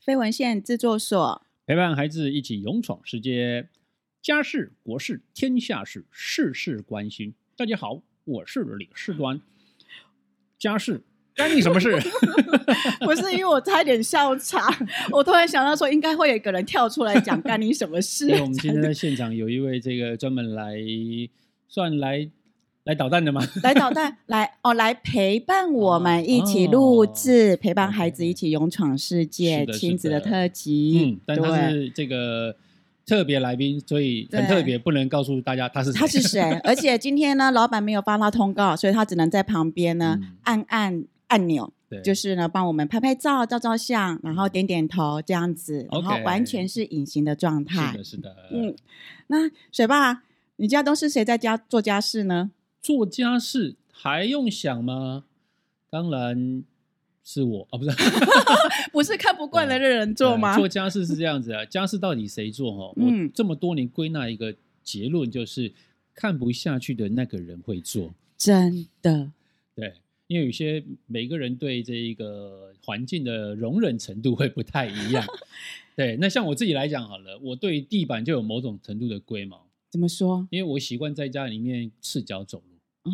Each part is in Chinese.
非文献制作所陪伴孩子一起勇闯世界，家事国事天下事，事事关心。大家好，我是李世端。家事干你什么事？不是因为我差点笑场，我突然想到说，应该会有一个人跳出来讲干你什么事。因为我们今天在现场有一位这个专门来算来。来捣蛋的吗？来捣蛋，来哦，来陪伴我们一起录制，哦、陪伴孩子一起勇闯世界，亲子的特辑。嗯，但他是这个特别来宾，所以很特别，不能告诉大家他是谁。他是谁？而且今天呢，老板没有发他通告，所以他只能在旁边呢、嗯、按按按钮，对就是呢帮我们拍拍照、照照相，然后点点头这样子，然后完全是隐形的状态。是的，是的。嗯，那水爸，你家都是谁在家做家事呢？做家事还用想吗？当然是我啊，不是，不是看不惯的人做吗？做家事是这样子啊，家事到底谁做？哈，我这么多年归纳一个结论，就是看不下去的那个人会做。真的，对，因为有些每个人对这一个环境的容忍程度会不太一样。对，那像我自己来讲好了，我对地板就有某种程度的龟毛。怎么说？因为我习惯在家里面赤脚走。哦，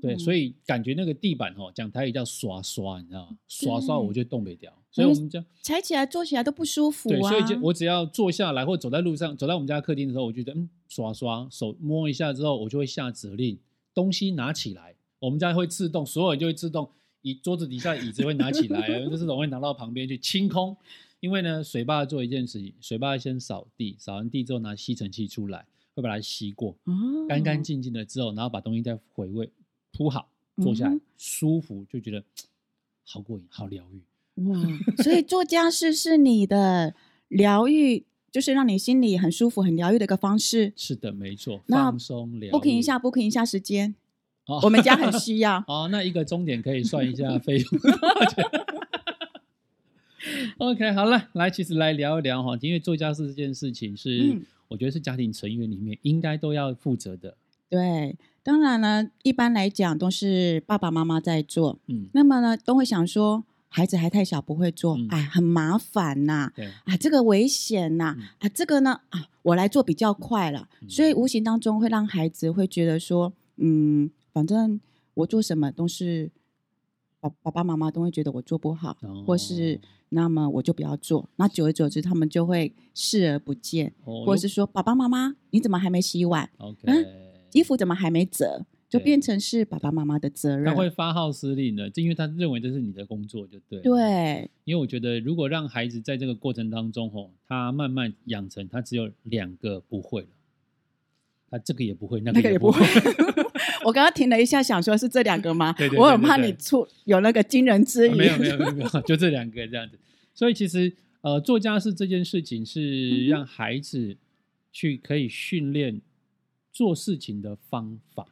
对，所以感觉那个地板哦，讲台语叫刷刷，你知道吗？刷刷我就动不了，所以我们家踩起来、坐起来都不舒服啊。对，所以就我只要坐下来或走在路上，走在我们家客厅的时候，我觉得嗯，刷刷手摸一下之后，我就会下指令，东西拿起来。我们家会自动，所有人就会自动，椅桌子底下椅子会拿起来，就是总会拿到旁边去清空。因为呢，水爸做一件事情，水爸先扫地，扫完地之后拿吸尘器出来。会把它吸过，干干净净的之后，然后把东西再回味铺好，坐下来、嗯、舒服，就觉得好过瘾，好疗愈。哇！所以做家事是你的疗愈，就是让你心里很舒服、很疗愈的一个方式。是的，没错。放松疗愈。booking 一下，booking 一下时间。哦、我们家很需要。哦，那一个钟点可以算一下费用。OK，好了，来，其实来聊一聊哈，因为做家事这件事情是。嗯我觉得是家庭成员里面应该都要负责的。对，当然呢，一般来讲都是爸爸妈妈在做。嗯，那么呢，都会想说，孩子还太小，不会做，嗯、哎，很麻烦呐、啊。这个危险呐、啊，嗯、啊，这个呢，啊，我来做比较快了。嗯、所以无形当中会让孩子会觉得说，嗯，反正我做什么都是。爸爸爸妈妈都会觉得我做不好，哦、或是那么我就不要做。那久而久之，他们就会视而不见，哦、或者是说爸爸妈妈你怎么还没洗碗嗯，衣服怎么还没折？就变成是爸爸妈妈的责任。他会发号施令的，就因为他认为这是你的工作，就对。对，因为我觉得如果让孩子在这个过程当中，吼，他慢慢养成，他只有两个不会了，他这个也不会，那个也不会。我刚刚停了一下，想说是这两个吗？对对对对对，我很怕你出有那个惊人之语。没有没有没有没有，就这两个这样子。所以其实呃，做家事这件事情是让孩子去可以训练做事情的方法。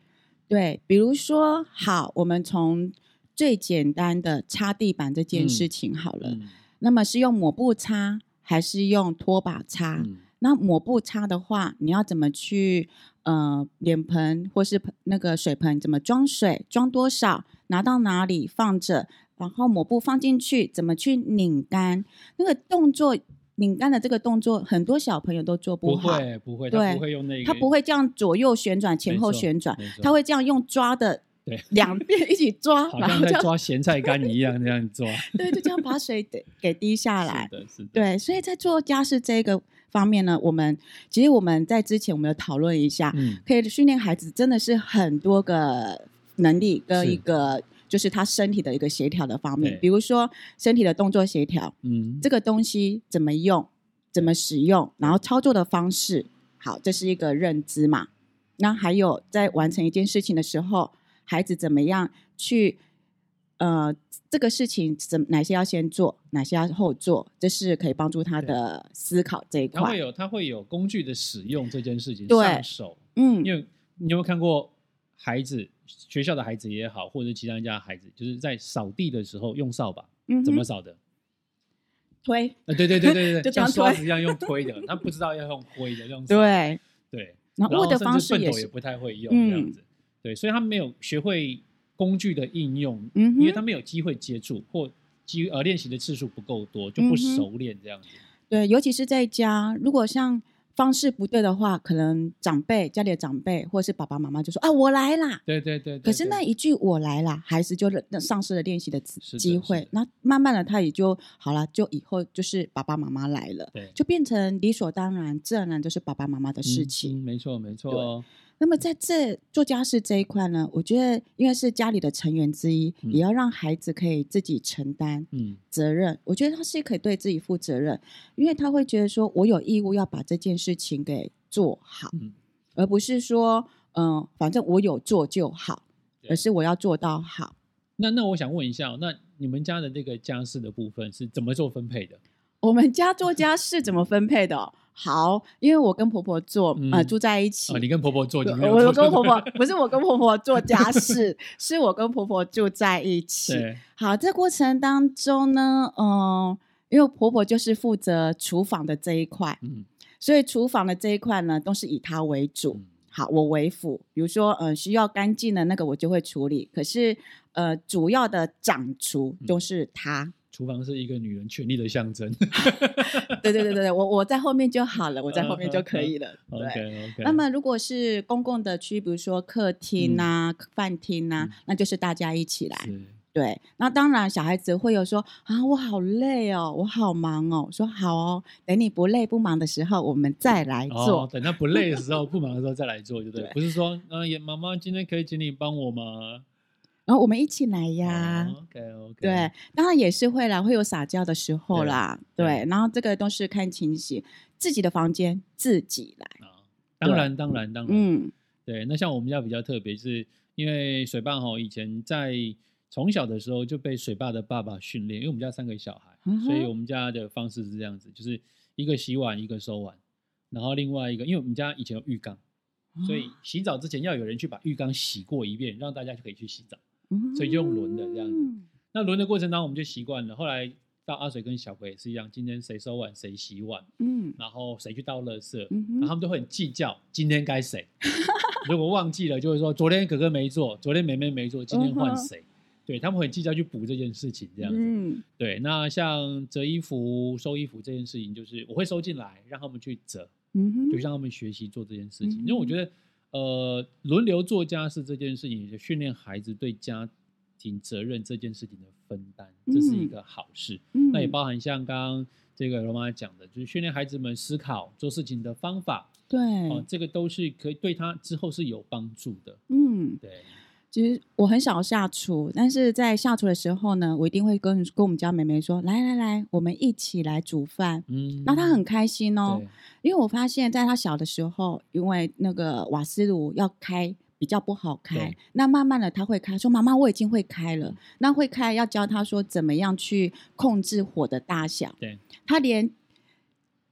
对，比如说，好，我们从最简单的擦地板这件事情好了。嗯嗯、那么是用抹布擦还是用拖把擦？嗯、那抹布擦的话，你要怎么去？呃，脸盆或是那个水盆怎么装水，装多少，拿到哪里放着，然后抹布放进去，怎么去拧干？那个动作，拧干的这个动作，很多小朋友都做不好。不会，不会，对，他不会用那个，他不会这样左右旋转、前后旋转，他会这样用抓的，对，两边一起抓，然后抓咸菜干一样这样抓。对，就这样把水给给滴下 来。是的，是的。对，所以在做家事这个。方面呢，我们其实我们在之前我们有讨论一下，嗯、可以训练孩子真的是很多个能力跟一个就是他身体的一个协调的方面，比如说身体的动作协调，嗯，这个东西怎么用，怎么使用，然后操作的方式，好，这是一个认知嘛。那还有在完成一件事情的时候，孩子怎么样去。呃，这个事情怎哪些要先做，哪些要后做，这是可以帮助他的思考这一块。他会有他会有工具的使用这件事情对上手，嗯，因为你有没有看过孩子学校的孩子也好，或者是其他人家的孩子，就是在扫地的时候用扫把，嗯，怎么扫的？推。呃，对对对对 对，就像刷子一样用推的，他不知道要用挥的，用扫。对对，然后握的方式也也不太会用这样子。对，所以他没有学会工具的应用，嗯，因为他没有机会接触或机呃练习的次数不够多，就不熟练这样子。嗯、对，尤其是在家，如果像。方式不对的话，可能长辈家里的长辈或者是爸爸妈妈就说啊，我来啦。对对对，对。可是那一句我来啦，孩子就丧失了练习的机会。那慢慢的他也就好了，就以后就是爸爸妈妈来了，对，就变成理所当然，自然然就是爸爸妈妈的事情。嗯嗯、没错没错。那么在这做家事这一块呢，我觉得因为是家里的成员之一，嗯、也要让孩子可以自己承担责任。嗯、我觉得他是可以对自己负责任，因为他会觉得说我有义务要把这件事情给做好，嗯、而不是说嗯、呃，反正我有做就好，而是我要做到好。那那我想问一下，那你们家的这个家事的部分是怎么做分配的？我们家做家事怎么分配的？好，因为我跟婆婆做，嗯、呃，住在一起。啊、你跟婆婆做，你我我跟婆婆 不是我跟婆婆做家事，是我跟婆婆住在一起。对好，这过程当中呢，嗯、呃，因为婆婆就是负责厨房的这一块，嗯，所以厨房的这一块呢，都是以她为主。嗯、好，我为辅，比如说，呃，需要干净的那个我就会处理，可是，呃，主要的掌厨都是她。嗯厨房是一个女人权力的象征。对对对对，我我在后面就好了，我在后面就可以了。Uh, OK OK。那么如果是公共的区，比如说客厅啊、嗯、饭厅啊，嗯、那就是大家一起来。是对，那当然小孩子会有说啊，我好累哦，我好忙哦。我说好哦，等你不累不忙的时候，我们再来做。哦、等他不累的时候、不忙的时候再来做，就对。对不是说，嗯、呃，妈妈今天可以请你帮我吗？然后我们一起来呀，OK OK，对，当然也是会啦，会有撒娇的时候啦，对，对，然后这个都是看情形，自己的房间自己来，啊当然当然当然，嗯，对，那像我们家比较特别，是因为水爸哈以前在从小的时候就被水爸的爸爸训练，因为我们家三个小孩，嗯、所以我们家的方式是这样子，就是一个洗碗，一个收碗，然后另外一个，因为我们家以前有浴缸，所以洗澡之前要有人去把浴缸洗过一遍，让大家就可以去洗澡。所以就用轮的这样子，那轮的过程当中我们就习惯了。后来到阿水跟小葵也是一样，今天谁收碗谁洗碗，嗯，然后谁去倒垃圾，嗯、然后他们都会很计较今天该谁。如果忘记了，就会说昨天哥哥没做，昨天妹妹没做，今天换谁？对，他们会很计较去补这件事情这样子。嗯、对，那像折衣服、收衣服这件事情，就是我会收进来，让他们去折，嗯、就让他们学习做这件事情，嗯、因为我觉得。呃，轮流做家事这件事情，也训练孩子对家庭责任这件事情的分担，嗯、这是一个好事。嗯、那也包含像刚刚这个罗妈讲的，就是训练孩子们思考做事情的方法。对，哦、呃，这个都是可以对他之后是有帮助的。嗯，对。其实我很少下厨，但是在下厨的时候呢，我一定会跟跟我们家妹妹说：“来来来，我们一起来煮饭。”嗯，那她很开心哦，因为我发现在她小的时候，因为那个瓦斯炉要开比较不好开，那慢慢的她会开，说：“妈妈，我已经会开了。”那会开要教她说怎么样去控制火的大小。对，她连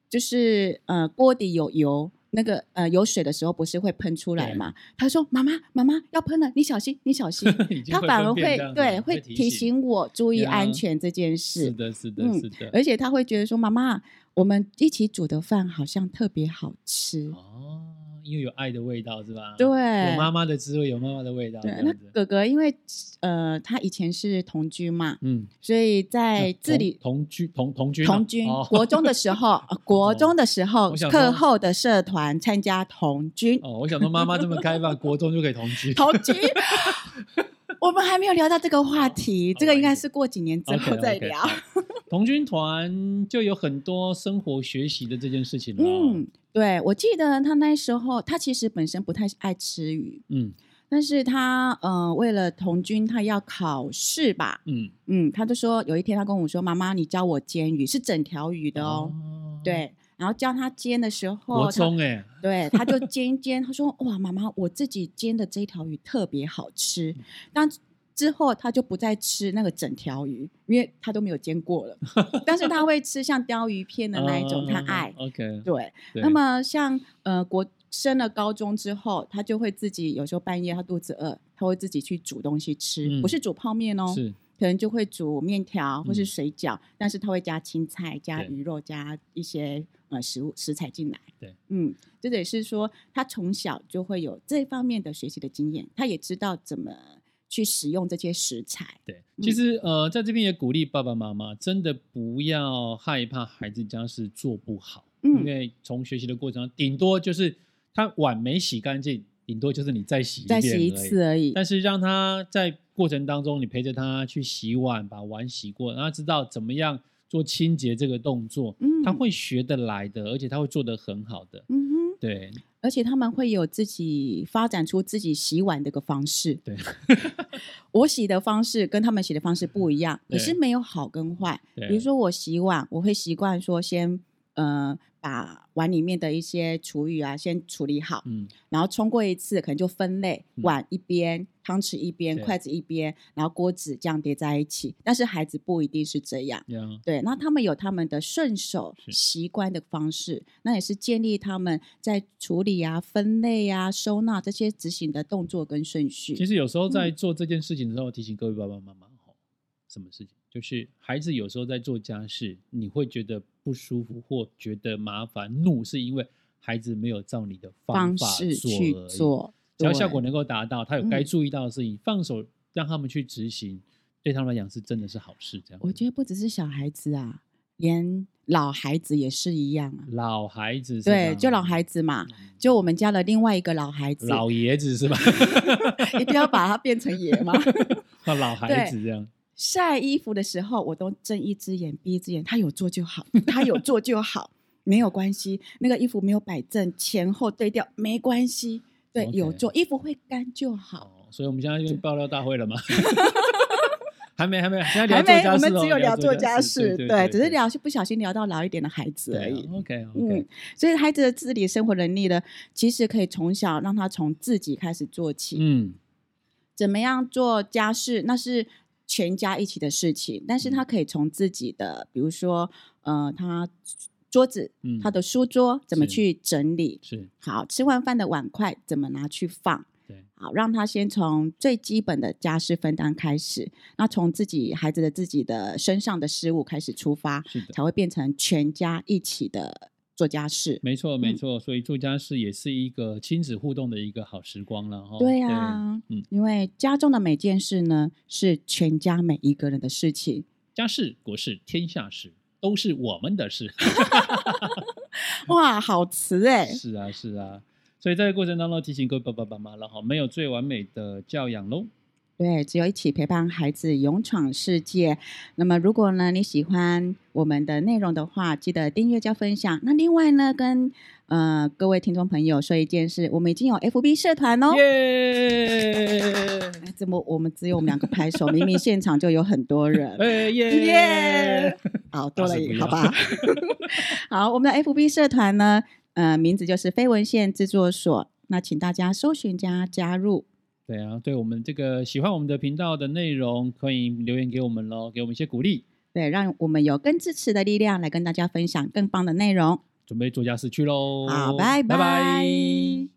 就是呃锅底有油。那个呃有水的时候不是会喷出来嘛？他说：“妈妈，妈妈要喷了，你小心，你小心。”他反而会对会提醒我注意安全这件事。是的，是的，嗯、是的。而且他会觉得说：“妈妈，我们一起煮的饭好像特别好吃。”哦。因为有爱的味道是吧？对，有妈妈的滋味，有妈妈的味道。对，那哥哥因为呃，他以前是同居嘛，嗯，所以在这里童军童童军童军国中的时候，国中的时候课后的社团参加同居。哦，我想说妈妈这么开放，国中就可以同居。同居，我们还没有聊到这个话题，这个应该是过几年之后再聊。童军团就有很多生活学习的这件事情了。嗯。对，我记得他那时候，他其实本身不太爱吃鱼，嗯，但是他呃为了童军，他要考试吧，嗯嗯，他就说有一天他跟我说：“妈妈，你教我煎鱼，是整条鱼的哦，哦对。”然后教他煎的时候，国中哎，对，他就煎一煎，他说：“哇，妈妈，我自己煎的这条鱼特别好吃。嗯”但之后他就不再吃那个整条鱼，因为他都没有煎过了。但是他会吃像鯛鱼片的那一种，他爱。OK，对。那么像呃国升了高中之后，他就会自己有时候半夜他肚子饿，他会自己去煮东西吃，不是煮泡面哦，是可能就会煮面条或是水饺，但是他会加青菜、加鱼肉、加一些呃食物食材进来。对，嗯，这也是说他从小就会有这方面的学习的经验，他也知道怎么去使用这些食材。对，其实、嗯、呃，在这边也鼓励爸爸妈妈，真的不要害怕孩子家事做不好，嗯、因为从学习的过程中，顶多就是他碗没洗干净。顶多就是你再洗一，再洗一次而已。但是让他在过程当中，你陪着他去洗碗，把碗洗过，让他知道怎么样做清洁这个动作，嗯，他会学得来的，而且他会做得很好的。嗯哼，对。而且他们会有自己发展出自己洗碗的一个方式。对，我洗的方式跟他们洗的方式不一样，也是没有好跟坏。比如说我洗碗，我会习惯说先。呃，把碗里面的一些厨余啊，先处理好，嗯，然后冲过一次，可能就分类，嗯、碗一边，汤匙一边，筷子一边，然后锅子这样叠在一起。但是孩子不一定是这样，嗯、对，那他们有他们的顺手习惯的方式，那也是建立他们在处理啊、分类啊、收纳这些执行的动作跟顺序。其实有时候在做这件事情的时候，嗯、提醒各位爸爸妈妈，什么事情？就是孩子有时候在做家事，你会觉得不舒服或觉得麻烦、怒，是因为孩子没有照你的方法。去做，只要效果能够达到，他有该注意到的事情，嗯、放手让他们去执行，对他们来讲是真的是好事。这样，我觉得不只是小孩子啊，连老孩子也是一样啊。老孩子是对，就老孩子嘛，就我们家的另外一个老孩子，老爷子是吧？一定要把他变成爷吗？老孩子这样。晒衣服的时候，我都睁一只眼闭一只眼。他有做就好，他有做就好，没有关系。那个衣服没有摆正，前后对调没关系。对.有做衣服会干就好。哦，所以我们现在又爆料大会了吗？还没，还没，还没。我们只有聊做家事，对，只是聊不小心聊到老一点的孩子而已。啊、OK，, okay. 嗯，所以孩子的自理生活能力呢，其实可以从小让他从自己开始做起。嗯，怎么样做家事？那是。全家一起的事情，但是他可以从自己的，比如说，呃，他桌子，嗯，他的书桌怎么去整理，是，是好，吃完饭的碗筷怎么拿去放，对，好，让他先从最基本的家事分担开始，那从自己孩子的自己的身上的事物开始出发，才会变成全家一起的。做家事，没错没错，嗯、所以做家事也是一个亲子互动的一个好时光了哈。对啊，对嗯，因为家中的每件事呢，是全家每一个人的事情。家事国事天下事，都是我们的事。哇，好词哎！是啊是啊，所以在这个过程当中提醒各位爸爸妈妈了哈，没有最完美的教养喽。对，只有一起陪伴孩子勇闯世界。那么，如果呢你喜欢我们的内容的话，记得订阅加分享。那另外呢，跟呃各位听众朋友说一件事，我们已经有 FB 社团哦。耶怎么我们只有我们两个拍手？明明现场就有很多人。耶耶！好多了一，好吧。好，我们的 FB 社团呢，呃，名字就是非文献制作所。那请大家搜寻加加入。对啊，对我们这个喜欢我们的频道的内容，可以留言给我们喽，给我们一些鼓励，对，让我们有更支持的力量来跟大家分享更棒的内容。准备做家事去喽，好，拜拜。拜拜。